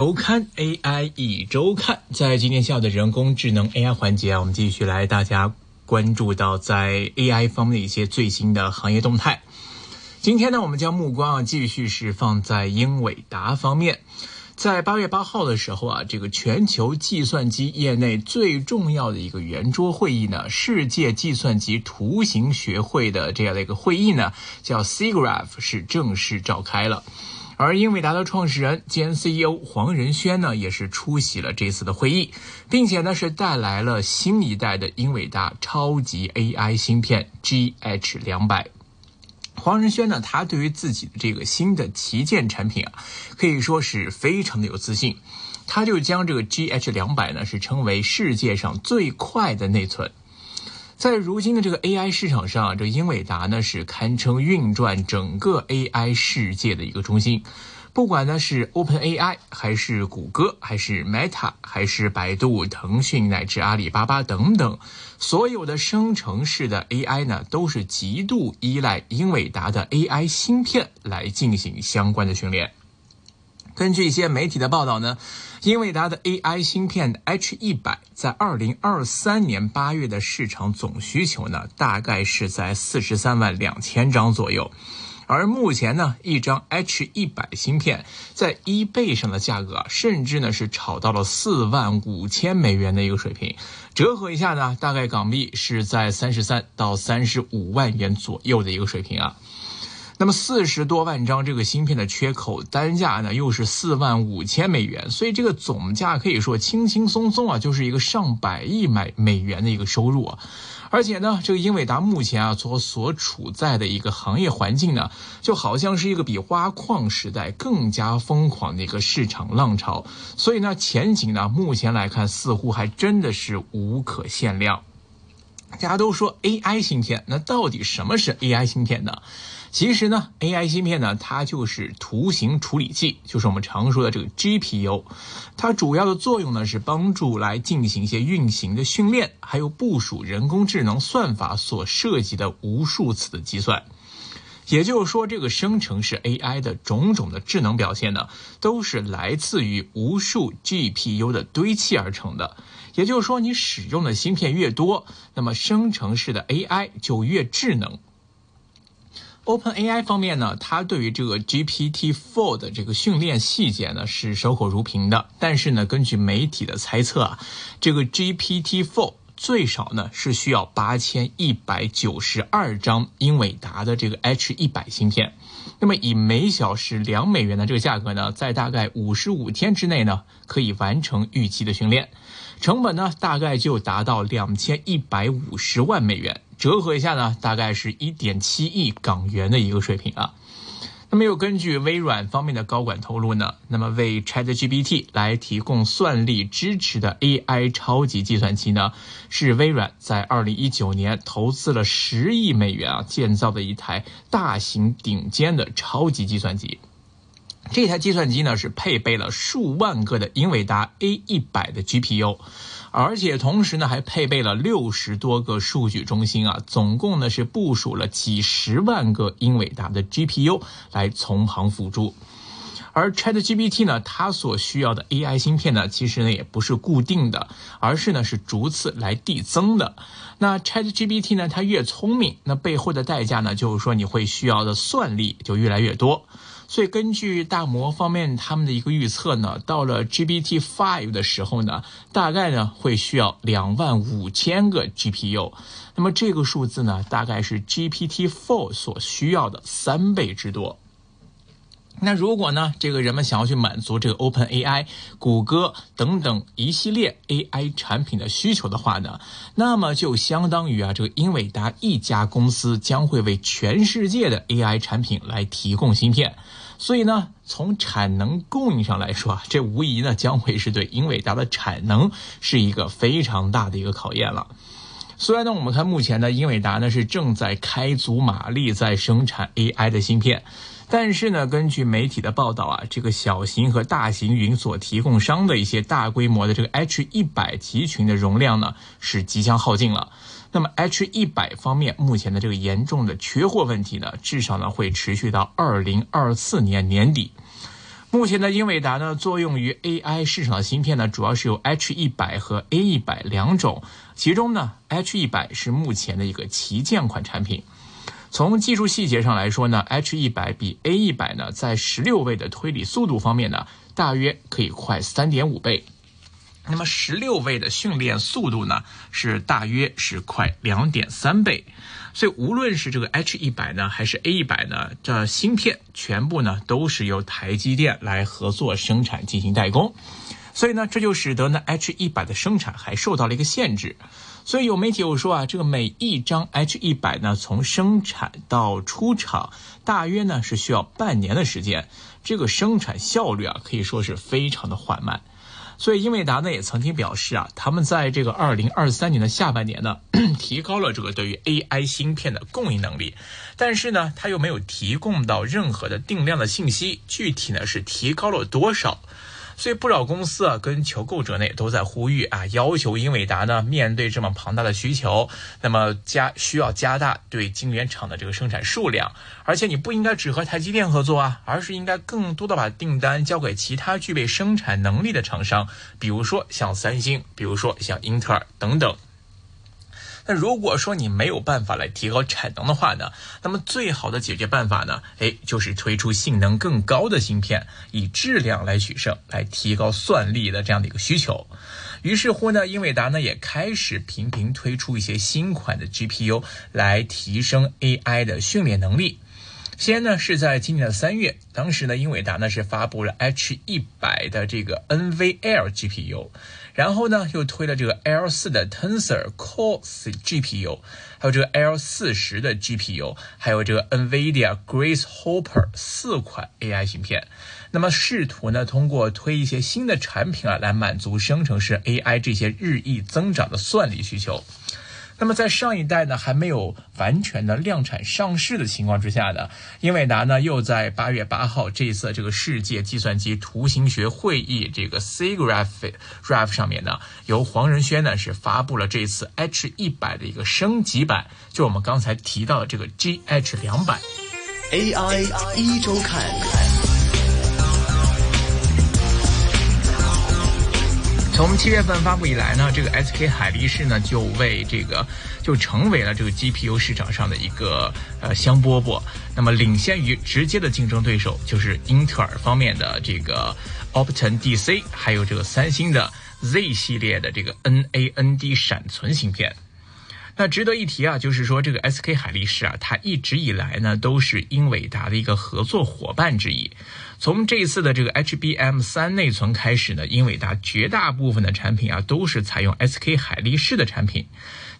周刊 AI 一周看，在今天下午的人工智能 AI 环节啊，我们继续来大家关注到在 AI 方面的一些最新的行业动态。今天呢，我们将目光啊继续是放在英伟达方面。在八月八号的时候啊，这个全球计算机业内最重要的一个圆桌会议呢，世界计算机图形学会的这样的一个会议呢，叫 SIGGRAPH 是正式召开了。而英伟达的创始人兼 CEO 黄仁轩呢，也是出席了这次的会议，并且呢是带来了新一代的英伟达超级 AI 芯片 GH 两百。黄仁轩呢，他对于自己的这个新的旗舰产品啊，可以说是非常的有自信，他就将这个 GH 两百呢是称为世界上最快的内存。在如今的这个 AI 市场上，这英伟达呢是堪称运转整个 AI 世界的一个中心。不管呢是 OpenAI，还是谷歌，还是 Meta，还是百度、腾讯乃至阿里巴巴等等，所有的生成式的 AI 呢，都是极度依赖英伟达的 AI 芯片来进行相关的训练。根据一些媒体的报道呢，英伟达的 AI 芯片 H 一百在二零二三年八月的市场总需求呢，大概是在四十三万两千张左右。而目前呢，一张 H 一百芯片在 eBay 上的价格，甚至呢是炒到了四万五千美元的一个水平，折合一下呢，大概港币是在三十三到三十五万元左右的一个水平啊。那么四十多万张这个芯片的缺口，单价呢又是四万五千美元，所以这个总价可以说轻轻松松啊，就是一个上百亿美美元的一个收入啊。而且呢，这个英伟达目前啊所所处在的一个行业环境呢，就好像是一个比挖矿时代更加疯狂的一个市场浪潮，所以呢，前景呢目前来看似乎还真的是无可限量。大家都说 AI 芯片，那到底什么是 AI 芯片呢？其实呢，AI 芯片呢，它就是图形处理器，就是我们常说的这个 GPU。它主要的作用呢，是帮助来进行一些运行的训练，还有部署人工智能算法所涉及的无数次的计算。也就是说，这个生成式 AI 的种种的智能表现呢，都是来自于无数 GPU 的堆砌而成的。也就是说，你使用的芯片越多，那么生成式的 AI 就越智能。OpenAI 方面呢，它对于这个 GPT-4 的这个训练细节呢是守口如瓶的。但是呢，根据媒体的猜测啊，这个 GPT-4 最少呢是需要八千一百九十二张英伟达的这个 H 一百芯片。那么以每小时两美元的这个价格呢，在大概五十五天之内呢，可以完成预期的训练，成本呢大概就达到两千一百五十万美元。折合一下呢，大概是一点七亿港元的一个水平啊。那么又根据微软方面的高管透露呢，那么为 ChatGPT 来提供算力支持的 AI 超级计算机呢，是微软在二零一九年投资了十亿美元啊建造的一台大型顶尖的超级计算机。这台计算机呢是配备了数万个的英伟达 A 一百的 GPU。而且同时呢，还配备了六十多个数据中心啊，总共呢是部署了几十万个英伟达的 GPU 来从旁辅助。而 ChatGPT 呢，它所需要的 AI 芯片呢，其实呢也不是固定的，而是呢是逐次来递增的。那 ChatGPT 呢，它越聪明，那背后的代价呢，就是说你会需要的算力就越来越多。所以，根据大摩方面他们的一个预测呢，到了 GPT Five 的时候呢，大概呢会需要两万五千个 GPU，那么这个数字呢，大概是 GPT Four 所需要的三倍之多。那如果呢，这个人们想要去满足这个 Open AI、谷歌等等一系列 AI 产品的需求的话呢，那么就相当于啊，这个英伟达一家公司将会为全世界的 AI 产品来提供芯片。所以呢，从产能供应上来说啊，这无疑呢将会是对英伟达的产能是一个非常大的一个考验了。虽然呢，我们看目前呢，英伟达呢是正在开足马力在生产 AI 的芯片。但是呢，根据媒体的报道啊，这个小型和大型云所提供商的一些大规模的这个 H 一百集群的容量呢，是即将耗尽了。那么 H 一百方面目前的这个严重的缺货问题呢，至少呢会持续到二零二四年年底。目前的英伟达呢，作用于 AI 市场的芯片呢，主要是有 H 一百和 A 一百两种，其中呢，H 一百是目前的一个旗舰款产品。从技术细节上来说呢，H 一百比 A 一百呢，在十六位的推理速度方面呢，大约可以快三点五倍。那么十六位的训练速度呢，是大约是快两点三倍。所以无论是这个 H 一百呢，还是 A 一百呢，这芯片全部呢都是由台积电来合作生产进行代工。所以呢，这就使得呢 H 一百的生产还受到了一个限制。所以有媒体有说啊，这个每一张 H 一百呢，从生产到出厂，大约呢是需要半年的时间。这个生产效率啊，可以说是非常的缓慢。所以英伟达呢也曾经表示啊，他们在这个二零二三年的下半年呢，提高了这个对于 AI 芯片的供应能力，但是呢，他又没有提供到任何的定量的信息，具体呢是提高了多少。所以不少公司啊，跟求购者内都在呼吁啊，要求英伟达呢面对这么庞大的需求，那么加需要加大对晶圆厂的这个生产数量，而且你不应该只和台积电合作啊，而是应该更多的把订单交给其他具备生产能力的厂商，比如说像三星，比如说像英特尔等等。那如果说你没有办法来提高产能的话呢，那么最好的解决办法呢，哎，就是推出性能更高的芯片，以质量来取胜，来提高算力的这样的一个需求。于是乎呢，英伟达呢也开始频频推出一些新款的 GPU 来提升 AI 的训练能力。先呢是在今年的三月，当时呢英伟达呢是发布了 H 一百的这个 NVL GPU，然后呢又推了这个 L 四的 Tensor Core GPU，还有这个 L 四十的 GPU，还有这个 NVIDIA Grace Hopper 四款 AI 芯片，那么试图呢通过推一些新的产品啊来满足生成式 AI 这些日益增长的算力需求。那么在上一代呢还没有完全的量产上市的情况之下呢，英伟达呢又在八月八号这一次这个世界计算机图形学会议这个 SIGGRAPH RAPH 上面呢，由黄仁轩呢是发布了这次 H 一百的一个升级版，就我们刚才提到的这个 GH 两百 AI 一周看。从七月份发布以来呢，这个 SK 海力士呢就为这个就成为了这个 GPU 市场上的一个呃香饽饽。那么领先于直接的竞争对手就是英特尔方面的这个 Optane DC，还有这个三星的 Z 系列的这个 NAND 闪存芯片。那值得一提啊，就是说这个 SK 海力士啊，它一直以来呢都是英伟达的一个合作伙伴之一。从这一次的这个 HBM 三内存开始呢，英伟达绝大部分的产品啊都是采用 SK 海力士的产品。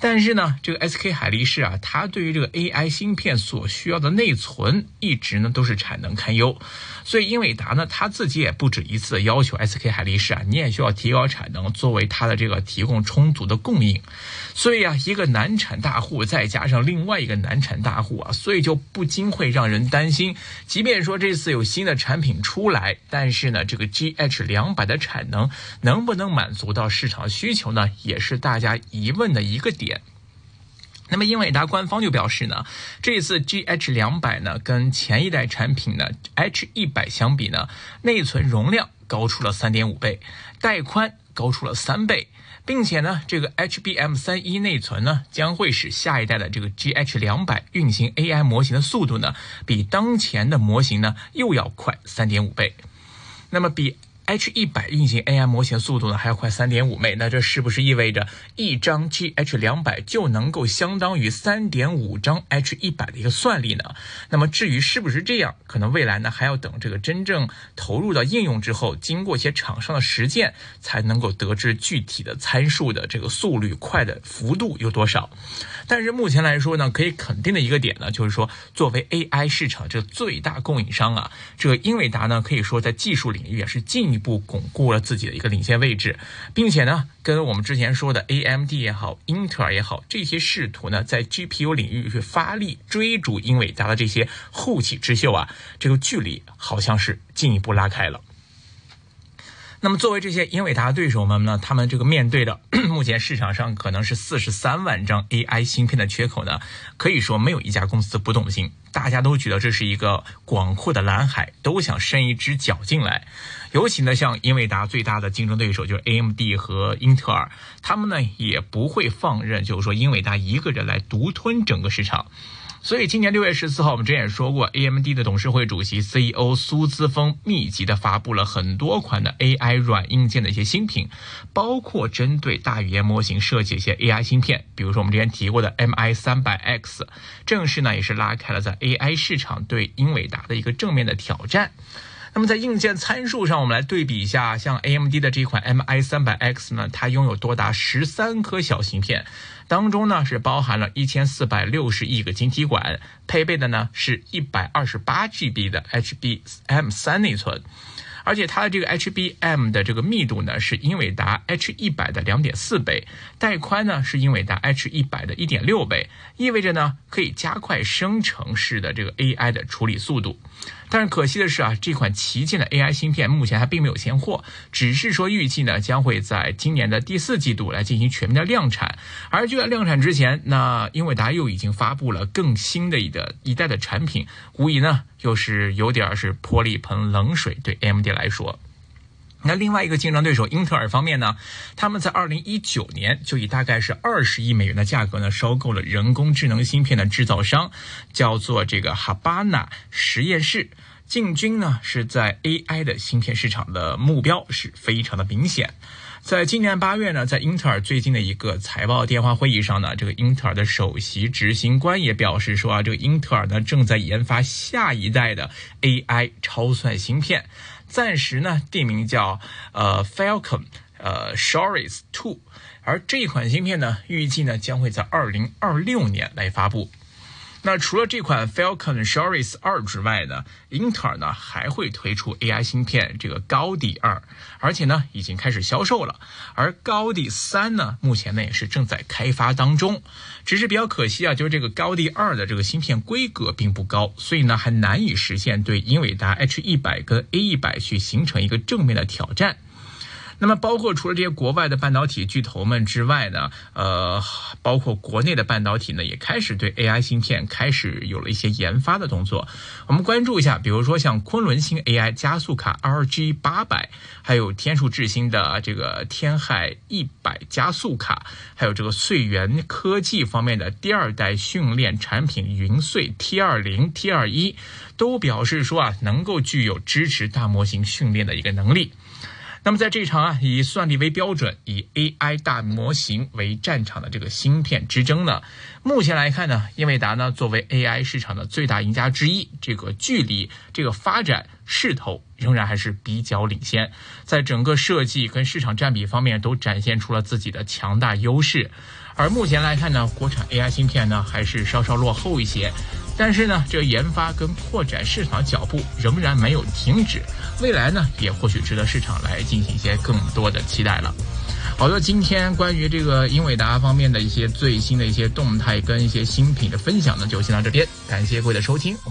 但是呢，这个 SK 海力士啊，它对于这个 AI 芯片所需要的内存一直呢都是产能堪忧。所以英伟达呢，他自己也不止一次的要求 SK 海力士啊，你也需要提高产能，作为它的这个提供充足的供应。所以啊，一个难产大户再加上另外一个难产大户啊，所以就不禁会让人担心。即便说这次有新的产品出来，但是呢，这个 GH 两百的产能能不能满足到市场需求呢，也是大家疑问的一个点。那么英伟达官方就表示呢，这次 GH 两百呢跟前一代产品呢 H 一百相比呢，内存容量高出了三点五倍，带宽高出了三倍，并且呢，这个 HBM 三一内存呢将会使下一代的这个 GH 两百运行 AI 模型的速度呢，比当前的模型呢又要快三点五倍，那么比。H 一百运行 AI 模型速度呢还要快三点五倍，那这是不是意味着一张 GH 两百就能够相当于三点五张 H 一百的一个算力呢？那么至于是不是这样，可能未来呢还要等这个真正投入到应用之后，经过一些厂商的实践，才能够得知具体的参数的这个速率快的幅度有多少。但是目前来说呢，可以肯定的一个点呢，就是说作为 AI 市场这最大供应商啊，这个英伟达呢可以说在技术领域啊是进步巩固了自己的一个领先位置，并且呢，跟我们之前说的 AMD 也好，英特尔也好，这些试图呢在 GPU 领域去发力追逐英伟达的这些后起之秀啊，这个距离好像是进一步拉开了。那么作为这些英伟达对手们呢，他们这个面对的 目前市场上可能是四十三万张 AI 芯片的缺口呢，可以说没有一家公司不动心。大家都觉得这是一个广阔的蓝海，都想伸一只脚进来。尤其呢，像英伟达最大的竞争对手就是 AMD 和英特尔，他们呢也不会放任，就是说英伟达一个人来独吞整个市场。所以今年六月十四号，我们之前也说过，AMD 的董事会主席 CEO 苏姿峰密集的发布了很多款的 AI 软硬件的一些新品，包括针对大语言模型设计一些 AI 芯片，比如说我们之前提过的 MI 三百 X，正式呢也是拉开了在 AI 市场对英伟达的一个正面的挑战。那么在硬件参数上，我们来对比一下，像 AMD 的这款 MI 三百 X 呢，它拥有多达十三颗小芯片。当中呢是包含了一千四百六十亿个晶体管，配备的呢是一百二十八 GB 的 HBM 三内存，而且它的这个 HBM 的这个密度呢是英伟达 H 一百的两点四倍，带宽呢是英伟达 H 一百的一点六倍，意味着呢可以加快生成式的这个 AI 的处理速度。但是可惜的是啊，这款旗舰的 AI 芯片目前还并没有现货，只是说预计呢将会在今年的第四季度来进行全面的量产。而就在量产之前，那英伟达又已经发布了更新的一的一代的产品，无疑呢又是有点是泼了一盆冷水对 AMD 来来说。那另外一个竞争对手英特尔方面呢，他们在二零一九年就以大概是二十亿美元的价格呢，收购了人工智能芯片的制造商，叫做这个哈巴纳实验室。进军呢是在 AI 的芯片市场的目标是非常的明显。在今年八月呢，在英特尔最近的一个财报电话会议上呢，这个英特尔的首席执行官也表示说啊，这个英特尔呢正在研发下一代的 AI 超算芯片。暂时呢，定名叫呃 Falcon，呃，Shores Two，而这一款芯片呢，预计呢将会在二零二六年来发布。那除了这款 Falcon Shorys 二之外呢，英特尔呢还会推出 AI 芯片这个高迪二，而且呢已经开始销售了。而高迪三呢，目前呢也是正在开发当中。只是比较可惜啊，就是这个高迪二的这个芯片规格并不高，所以呢还难以实现对英伟达 H 一百跟 A 一百去形成一个正面的挑战。那么，包括除了这些国外的半导体巨头们之外呢，呃，包括国内的半导体呢，也开始对 AI 芯片开始有了一些研发的动作。我们关注一下，比如说像昆仑芯 AI 加速卡 RG 八百，还有天数智星的这个天海一百加速卡，还有这个穗源科技方面的第二代训练产品云穗 T 二零 T 二一，都表示说啊，能够具有支持大模型训练的一个能力。那么在这场啊以算力为标准、以 AI 大模型为战场的这个芯片之争呢，目前来看呢，英伟达呢作为 AI 市场的最大赢家之一，这个距离、这个发展势头仍然还是比较领先，在整个设计跟市场占比方面都展现出了自己的强大优势。而目前来看呢，国产 AI 芯片呢还是稍稍落后一些。但是呢，这研发跟扩展市场的脚步仍然没有停止，未来呢也或许值得市场来进行一些更多的期待了。好的，今天关于这个英伟达方面的一些最新的一些动态跟一些新品的分享呢，就先到这边，感谢各位的收听，我们。